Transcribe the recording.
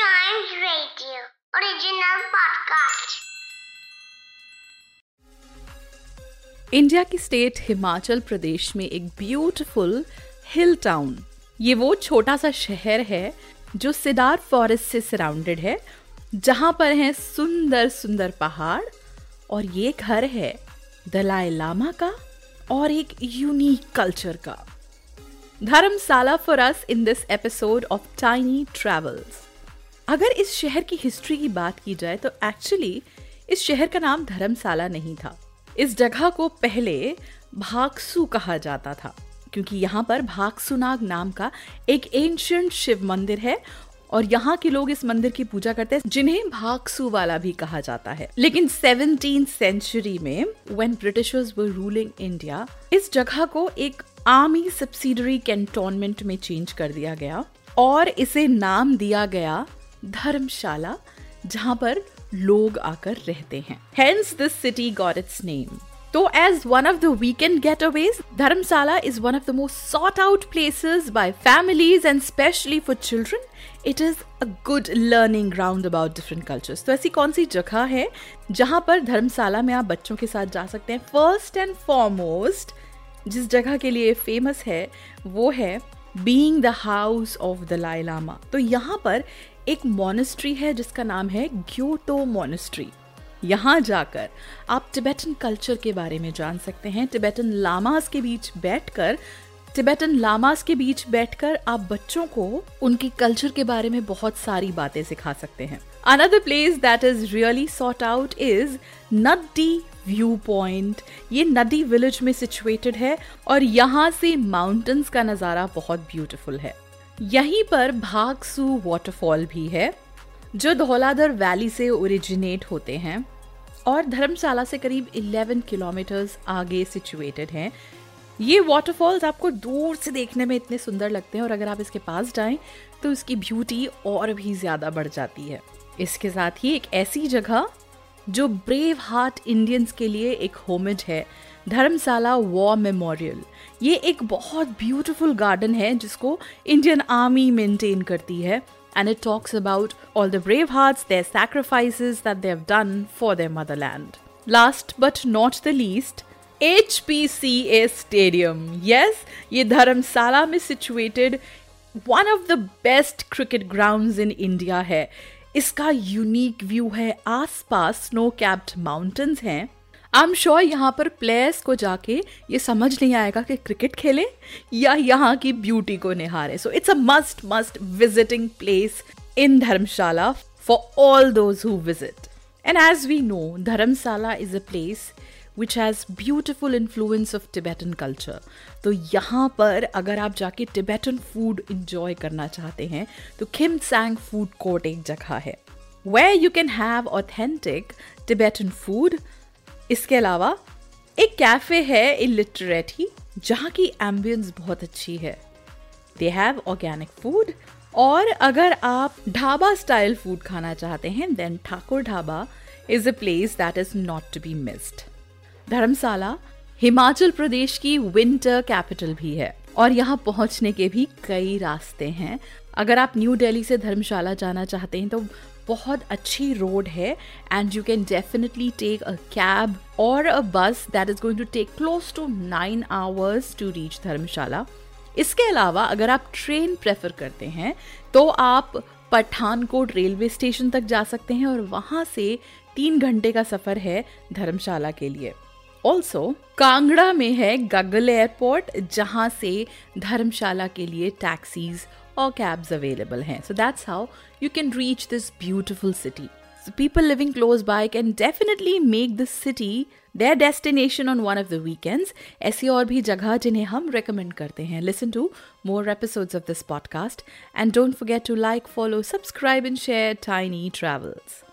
Giant Radio. India की state Himachal Pradesh में एक ब्यूटीफुल हिल टाउन ये वो छोटा सा शहर है जो सिडार फॉरेस्ट से सराउंडेड है, जहाँ पर हैं सुंदर सुंदर पहाड़ और ये घर है दलाई लामा का और एक यूनिक कल्चर का. Dharamshala for us in this episode of tiny travels अगर इस शहर की हिस्ट्री की बात की जाए तो एक्चुअली इस शहर का नाम धर्मशाला नहीं था। इस जगह को पहले भागसु कहा जाता था, क्योंकि यहाँ पर भागसुनाग नाम का एक एंशियंट शिव मंदिर है और यहाँ के लोग इस मंदिर की पूजा करते हैं, जिन्हें भागसू वाला भी कहा जाता है। लेकिन सेवनटीन सेंचुरी में when britishers were ruling India इस जगह को एक आर्मी सब्सिडरी कैंटोनमेंट में चेंज कर दिया गया और इसे नाम दिया गया धर्मशाला, जहाँ पर लोग आकर रहते हैं। Hence this city got its name तो as one of the weekend getaways Dharamshala is one of the most sought out places by families and specially for children it is a good learning ground about different cultures तो ऐसी कौन सी जगह है जहाँ पर धर्मशाला में आप बच्चों के साथ जा सकते हैं? फ़र्स्ट एंड फॉरमोस्ट जिस जगह के लिए फ़ेमस है, वो है being the house of Dalai Lama तो यहाँ पर एक मोनेस्ट्री है जिसका नाम है ग्योटो मोनेस्ट्री यहाँ जाकर आप टिबेटन कल्चर के बारे में जान सकते हैं। टिबेटन लामास के बीच बैठकर टिबेटन लामास के बीच बैठकर आप बच्चों को उनके कल्चर के बारे में बहुत सारी बातें सिखा सकते हैं। Another place that is really sought out is Naddi view point ये नदी विलेज में सिचुएटेड है और यहाँ से माउंटेन्स का नज़ारा बहुत ब्यूटीफुल है। यहीं पर भागसू वाटरफॉल भी है, जो धौलाधर वैली से ओरिजिनेट होते हैं और धर्मशाला से करीब 11 किलोमीटर्स आगे सिचुएटेड हैं। ये वाटरफॉल्स आपको दूर से देखने में इतने सुंदर लगते हैं और अगर आप इसके पास जाएँ तो इसकी ब्यूटी और भी ज़्यादा बढ़ जाती है। इसके साथ ही एक ऐसी जगह जो ब्रेव हार्ट इंडियंस के लिए एक होमेज है धर्मशाला वॉर मेमोरियल ये एक बहुत ब्यूटीफुल गार्डन है जिसको इंडियन आर्मी मेंटेन करती है and it talks about all the brave hearts their sacrifices that they done for their motherland last but not the least H P C A stadium yes ये धर्मशाला में situated one of the best cricket ground in India है. इसका unique view है, आसपास snow capped mountains हैं। I am sure यहाँ पर players को जाके ये समझ नहीं आएगा कि क्रिकेट खेले या यहाँ की ब्यूटी को निहारे। So it's a must must visiting place in Dharamshala for all those who visit and as we know Dharamshala is a place which has beautiful influence of Tibetan culture तो यहाँ पर अगर आप जाके टिबेटन फ़ूड इंजॉय करना चाहते हैं तो खिम सैंग फ़ूड कोर्ट एक जगह है। Way you can have authentic Tibetan food इसके अलावा एक कैफ़े है इलिटरेट ही जहाँ की एम्बियंस बहुत अच्छी है। दे हैव ऑर्गेनिक फ़ूड और अगर आप ढाबा स्टाइल फ़ूड खाना चाहते हैं then Thakur Dhaba is a place that is not to be missed Dharamshala Himachal Pradesh की विंटर कैपिटल भी है और यहाँ पहुँचने के भी कई रास्ते हैं। अगर आप न्यू दिल्ली से धर्मशाला जाना चाहते हैं तो बहुत अच्छी रोड है and you can definitely take a cab और a bus that is going to take close to nine hours to reach Dharamshala. इसके अलावा अगर आप ट्रेन प्रेफर करते हैं तो आप पठानकोट रेलवे स्टेशन तक जा सकते हैं और वहाँ से तीन घंटे का सफ़र है धर्मशाला के लिए। ऑल्सो कांगड़ा में है गगल एयरपोर्ट जहाँ से धर्मशाला के लिए टैक्सीज और कैब्स अवेलेबल हैं so that's how you can reach this beautiful city So people living close by can definitely make this city their destination on one of the weekends. ऐसी और भी जगह जिन्हें हम recommend करते हैं. Listen to more episodes of this podcast and don't forget to like, follow, subscribe and share Tiny Travels.